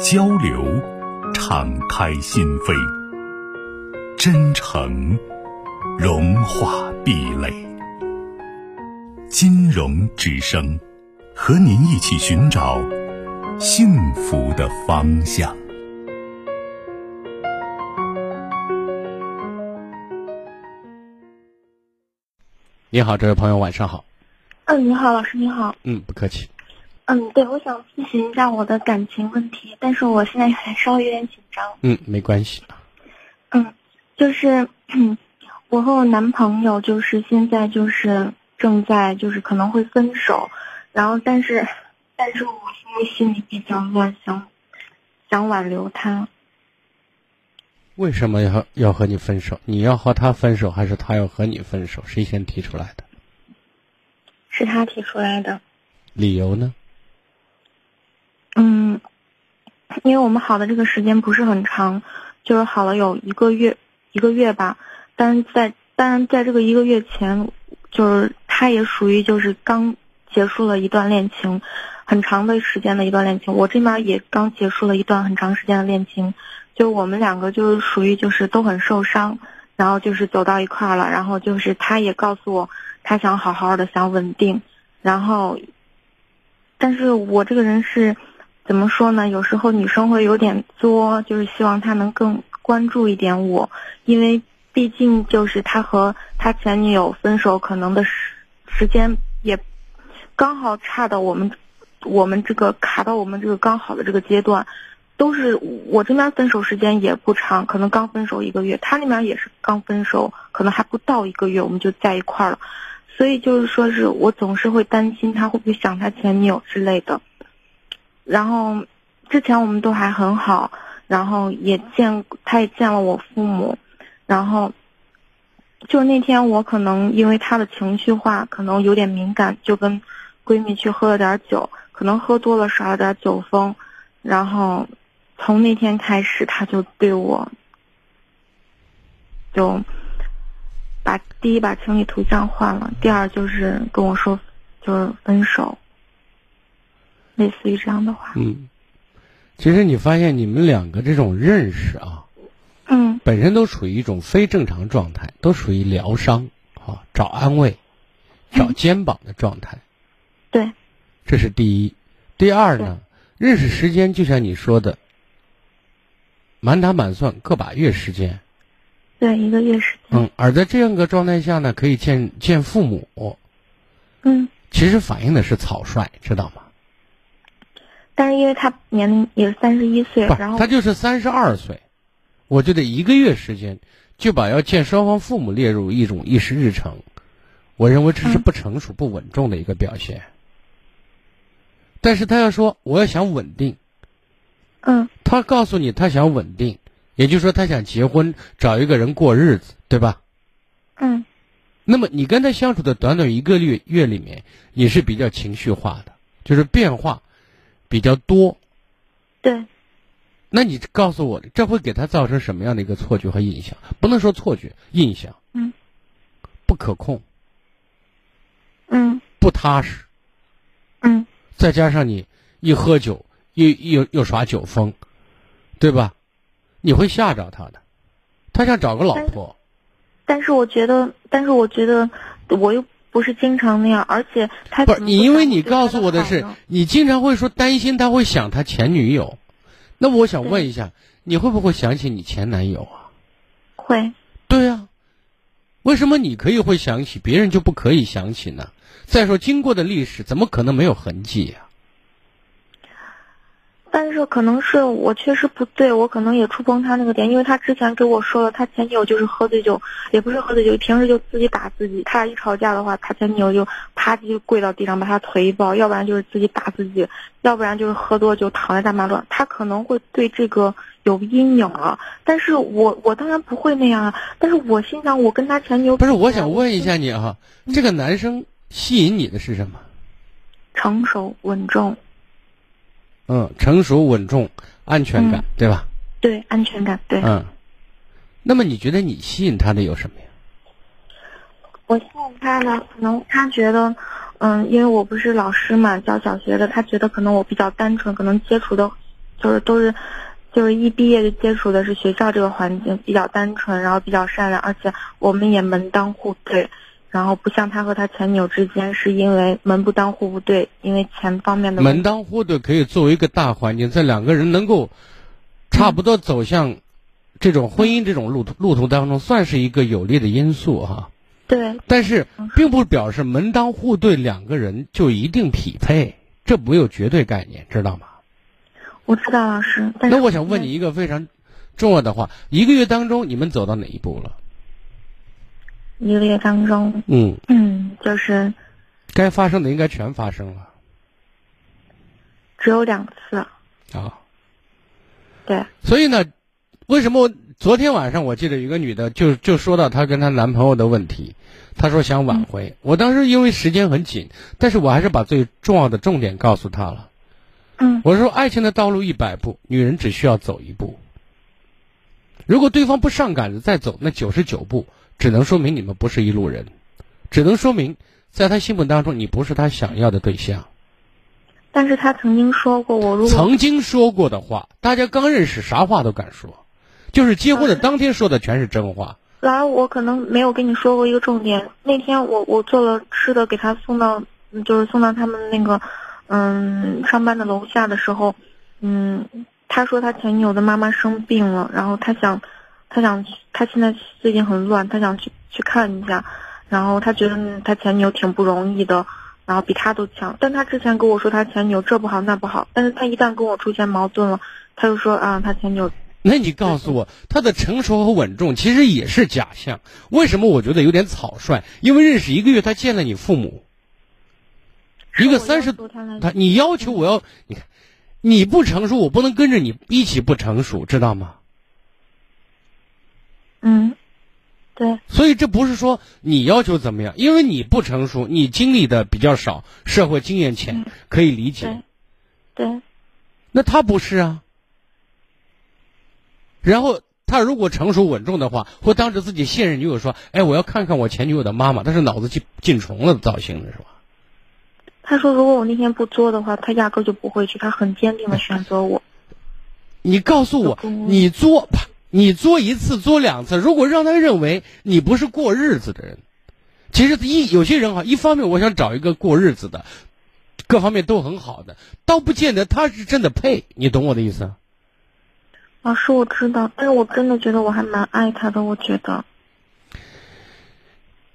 交流，敞开心扉；真诚，融化壁垒。金融之声，和您一起寻找幸福的方向。你好，这位朋友，晚上好。嗯，你好，老师，你好。嗯，不客气。嗯，对，我想咨询一下我的感情问题，但是我现在还稍微有点紧张。嗯，没关系。嗯，就是我和我男朋友就是现在就是正在就是可能会分手，然后但是但是我因为心里比较乱，想想挽留他。为什么要要和你分手？你要和他分手，还是他要和你分手？谁先提出来的？是他提出来的。理由呢？嗯，因为我们好的这个时间不是很长，就是好了有一个月，一个月吧。但是在当然在这个一个月前，就是他也属于就是刚结束了一段恋情，很长的时间的一段恋情。我这边也刚结束了一段很长时间的恋情，就我们两个就是属于就是都很受伤，然后就是走到一块儿了，然后就是他也告诉我他想好好的想稳定，然后，但是我这个人是。怎么说呢？有时候女生会有点作，就是希望他能更关注一点我，因为毕竟就是他和他前女友分手，可能的时时间也刚好差到我们我们这个卡到我们这个刚好的这个阶段，都是我这边分手时间也不长，可能刚分手一个月，他那边也是刚分手，可能还不到一个月我们就在一块了，所以就是说是我总是会担心他会不会想他前女友之类的。然后，之前我们都还很好，然后也见，他也见了我父母，然后，就那天我可能因为他的情绪化，可能有点敏感，就跟闺蜜去喝了点酒，可能喝多了耍了点酒疯，然后从那天开始他就对我，就把第一把情侣图像换了，第二就是跟我说就是分手。类似于这样的话，嗯，其实你发现你们两个这种认识啊，嗯，本身都处于一种非正常状态，都属于疗伤啊，找安慰，找肩膀的状态。对，这是第一。第二呢，认识时间就像你说的，满打满算个把月时间。对，一个月时间。嗯，而在这样个状态下呢，可以见见父母。嗯。其实反映的是草率，知道吗？但是因为他年龄也是三十一岁，然后他就是三十二岁，我觉得一个月时间就把要见双方父母列入一种议事日程，我认为这是不成熟、不稳重的一个表现。但是他要说我要想稳定，嗯，他告诉你他想稳定，也就是说他想结婚，找一个人过日子，对吧？嗯。那么你跟他相处的短短一个月月里面，也是比较情绪化的，就是变化。比较多，对。那你告诉我，这会给他造成什么样的一个错觉和印象？不能说错觉，印象。嗯。不可控。嗯。不踏实。嗯。再加上你一喝酒，又又又耍酒疯，对吧？你会吓着他的。他想找个老婆。但是我觉得，但是我觉得，我又。不是经常那样，而且他不是你，因为你告诉我的是，你经常会说担心他会想他前女友，那我想问一下，你会不会想起你前男友啊？会。对啊，为什么你可以会想起，别人就不可以想起呢？再说经过的历史，怎么可能没有痕迹呀？但是可能是我确实不对，我可能也触碰他那个点，因为他之前给我说了，他前女友就是喝醉酒，也不是喝醉酒，平时就自己打自己。他俩一吵架的话，他前女友就啪叽就跪到地上把他腿一抱，要不然就是自己打自己，要不然就是喝多酒躺在大马路上。他可能会对这个有阴影了，但是我我当然不会那样啊。但是我心想，我跟他前女友不是，我想问一下你哈，这个男生吸引你的是什么？成熟稳重。嗯，成熟稳重，安全感，对吧？对，安全感，对。嗯，那么你觉得你吸引他的有什么呀？我吸引他呢，可能他觉得，嗯，因为我不是老师嘛，教小学的，他觉得可能我比较单纯，可能接触的，就是都是，就是一毕业就接触的是学校这个环境，比较单纯，然后比较善良，而且我们也门当户对。然后不像他和他前女友之间是因为门不当户不对，因为钱方面的门当户对可以作为一个大环境，在两个人能够差不多走向这种婚姻这种路途路途当中，算是一个有利的因素哈。对。但是并不表示门当户对两个人就一定匹配，这没有绝对概念，知道吗？我知道老师。那我想问你一个非常重要的话：一个月当中你们走到哪一步了？一个月当中，嗯嗯，就是该发生的应该全发生了，只有两次啊。对，所以呢，为什么昨天晚上我记得有个女的就就说到她跟她男朋友的问题，她说想挽回。我当时因为时间很紧，但是我还是把最重要的重点告诉她了。嗯，我说爱情的道路一百步，女人只需要走一步。如果对方不上赶着再走那九十九步。只能说明你们不是一路人，只能说明在他心目当中你不是他想要的对象。但是他曾经说过，我如果曾经说过的话，大家刚认识啥话都敢说，就是结婚的当天说的全是真话。老师，我可能没有跟你说过一个重点。那天我我做了吃的给他送到，就是送到他们那个嗯上班的楼下的时候，嗯，他说他前女友的妈妈生病了，然后他想。他想，他现在最近很乱，他想去去看一下，然后他觉得他前女友挺不容易的，然后比他都强。但他之前跟我说他前女友这不好那不好，但是他一旦跟我出现矛盾了，他就说啊，他前女友。那你告诉我，他的成熟和稳重其实也是假象。为什么我觉得有点草率？因为认识一个月，他见了你父母，一个三十，他你要求我要你看，你不成熟，我不能跟着你一起不成熟，知道吗？嗯，对，所以这不是说你要求怎么样，因为你不成熟，你经历的比较少，社会经验浅，可以理解。对，那他不是啊。然后他如果成熟稳重的话，会当着自己现任女友说：“哎，我要看看我前女友的妈妈。”他是脑子进进虫了造型的是吧？他说：“如果我那天不作的话，他压根就不会去，他很坚定的选择我。”你告诉我，你作吧。你作一次，作两次，如果让他认为你不是过日子的人，其实一有些人哈，一方面我想找一个过日子的，各方面都很好的，倒不见得他是真的配，你懂我的意思？老师，我知道，但是我真的觉得我还蛮爱他的，我觉得。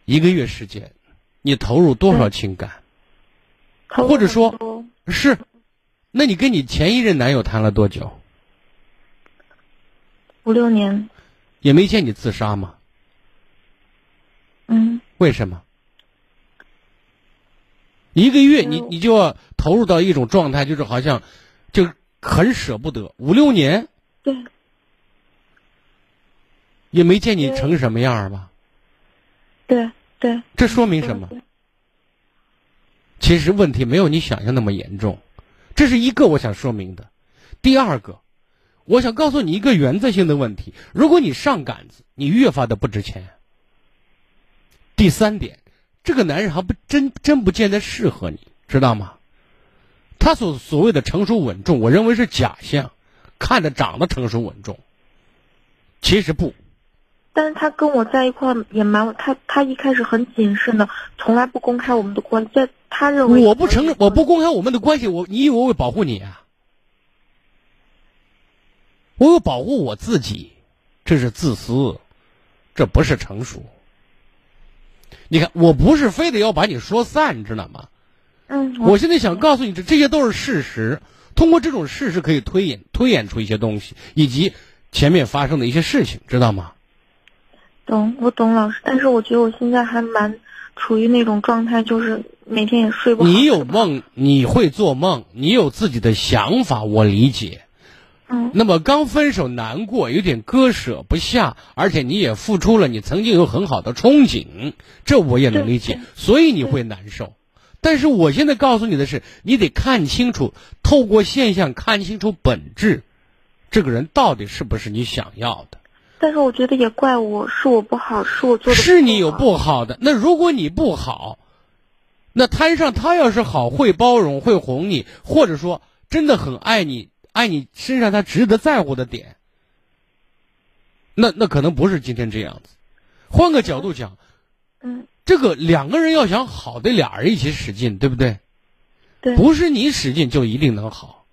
一个月时间，你投入多少情感？或者说，是，那你跟你前一任男友谈了多久？五六年，也没见你自杀吗？嗯。为什么？一个月你你就要投入到一种状态，就是好像就很舍不得。五六年。对。也没见你成什么样吧？对对。这说明什么？其实问题没有你想象那么严重，这是一个我想说明的。第二个。我想告诉你一个原则性的问题：如果你上杆子，你越发的不值钱。第三点，这个男人还不真真不见得适合你，知道吗？他所所谓的成熟稳重，我认为是假象，看着长得成熟稳重，其实不。但是他跟我在一块也蛮他他一开始很谨慎的，从来不公开我们的关在他认为我不承认我不公开我们的关系，我你以为我会保护你啊？我有保护我自己，这是自私，这不是成熟。你看，我不是非得要把你说散，知道吗？嗯。我现在想告诉你，这这些都是事实。通过这种事实可以推演推演出一些东西，以及前面发生的一些事情，知道吗？懂，我懂老师，但是我觉得我现在还蛮处于那种状态，就是每天也睡不好。你有梦，你会做梦，你有自己的想法，我理解。嗯，那么刚分手难过，有点割舍不下，而且你也付出了，你曾经有很好的憧憬，这我也能理解，所以你会难受。但是我现在告诉你的是，你得看清楚，透过现象看清楚本质，这个人到底是不是你想要的。但是我觉得也怪我，是我不好，是我做的。是你有不好的，那如果你不好，那摊上他要是好，会包容，会哄你，或者说真的很爱你。爱你身上他值得在乎的点，那那可能不是今天这样子。换个角度讲，嗯，这个两个人要想好，得俩人一起使劲，对不对？对。不是你使劲就一定能好。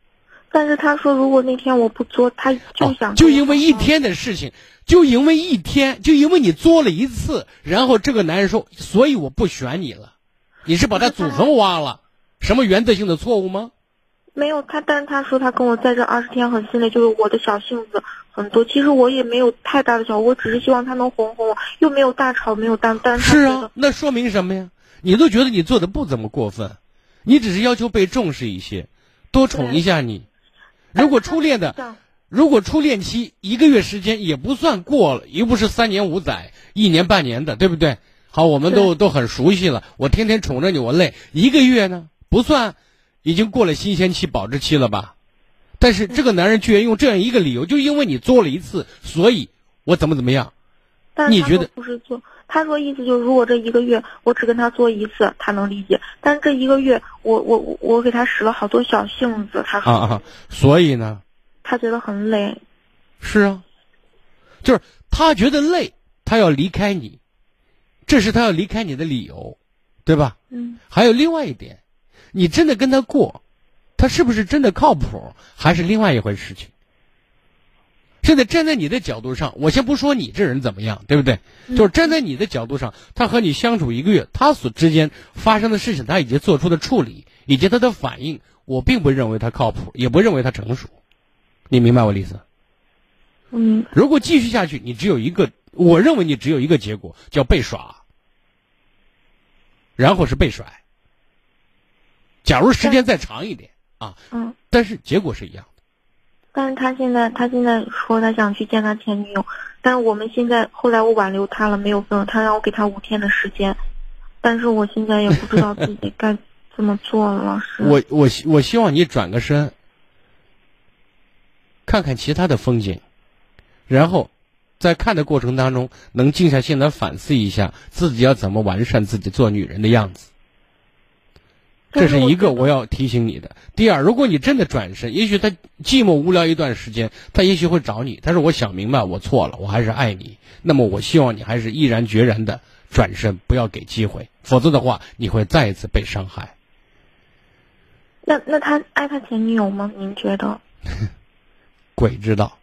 但是他说，如果那天我不作，他就想就因为一天的事情，就因为一天，就因为你作了一次，然后这个男人说，所以我不选你了。你是把他祖坟挖了？什么原则性的错误吗？没有他，但是他说他跟我在这二十天很心累，就是我的小性子很多。其实我也没有太大的小，我只是希望他能哄哄我，又没有大吵，没有大，但是啊，那说明什么呀？你都觉得你做的不怎么过分，你只是要求被重视一些，多宠一下你。如果初恋的，如果初恋期一个月时间也不算过了，又不是三年五载、一年半年的，对不对？好，我们都都很熟悉了，我天天宠着你，我累。一个月呢，不算。已经过了新鲜期、保质期了吧？但是这个男人居然用这样一个理由，就因为你做了一次，所以我怎么怎么样？你觉得不是做？他说意思就是，如果这一个月我只跟他做一次，他能理解。但是这一个月，我我我给他使了好多小性子，他啊啊，所以呢，他觉得很累。是啊，就是他觉得累，他要离开你，这是他要离开你的理由，对吧？嗯。还有另外一点。你真的跟他过，他是不是真的靠谱，还是另外一回事情？现在站在你的角度上，我先不说你这人怎么样，对不对？就是站在你的角度上，他和你相处一个月，他所之间发生的事情，他已经做出的处理，以及他的反应，我并不认为他靠谱，也不认为他成熟。你明白我的意思？嗯。如果继续下去，你只有一个，我认为你只有一个结果，叫被耍，然后是被甩。假如时间再长一点啊，嗯，但是结果是一样的。但是他现在，他现在说他想去见他前女友，但是我们现在后来我挽留他了，没有分，他让我给他五天的时间，但是我现在也不知道自己该怎么做了，老师。我我我希望你转个身，看看其他的风景，然后在看的过程当中，能静下心来反思一下自己要怎么完善自己做女人的样子。这是一个我要提醒你的。第二，如果你真的转身，也许他寂寞无聊一段时间，他也许会找你。但是我想明白，我错了，我还是爱你。那么我希望你还是毅然决然的转身，不要给机会，否则的话，你会再一次被伤害。那那他爱他前女友吗？您觉得？鬼知道。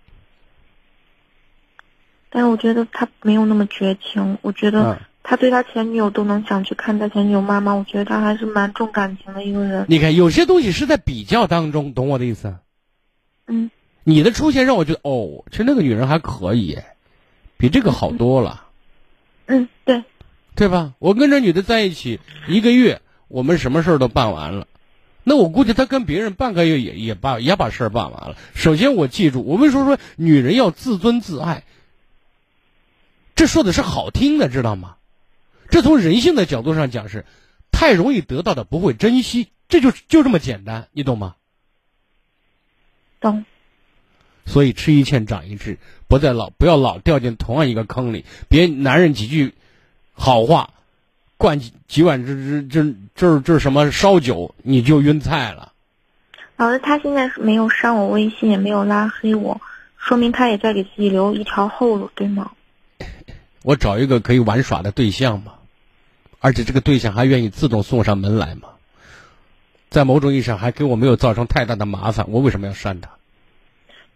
但是我觉得他没有那么绝情。我觉得。他对他前女友都能想去看他前女友妈妈，我觉得他还是蛮重感情的一个人。你看，有些东西是在比较当中，懂我的意思？嗯。你的出现让我觉得，哦，其实那个女人还可以，比这个好多了。嗯，对。对吧？我跟这女的在一起一个月，我们什么事儿都办完了。那我估计他跟别人半个月也也把也把事儿办完了。首先，我记住，我们说说女人要自尊自爱，这说的是好听的，知道吗？这从人性的角度上讲是，太容易得到的不会珍惜，这就就这么简单，你懂吗？懂。所以吃一堑长一智，不再老不要老掉进同样一个坑里。别男人几句好话，灌几几碗这这这这这什么烧酒，你就晕菜了。老师，他现在是没有删我微信，也没有拉黑我，说明他也在给自己留一条后路，对吗？我找一个可以玩耍的对象嘛。而且这个对象还愿意自动送上门来吗？在某种意义上还给我没有造成太大的麻烦，我为什么要删他？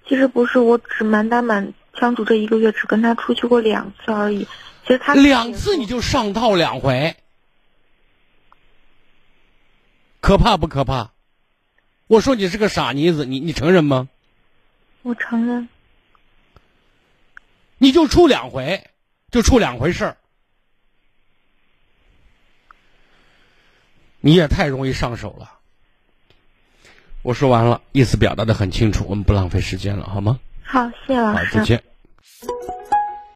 其实不是，我只满打满相处这一个月，只跟他出去过两次而已。其实他两次你就上套两回，可怕不可怕？我说你是个傻妮子，你你承认吗？我承认。你就处两回，就处两回事儿。你也太容易上手了。我说完了，意思表达的很清楚，我们不浪费时间了，好吗？好，谢谢老好，师。再见。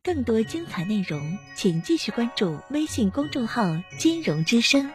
更多精彩内容，请继续关注微信公众号“金融之声”。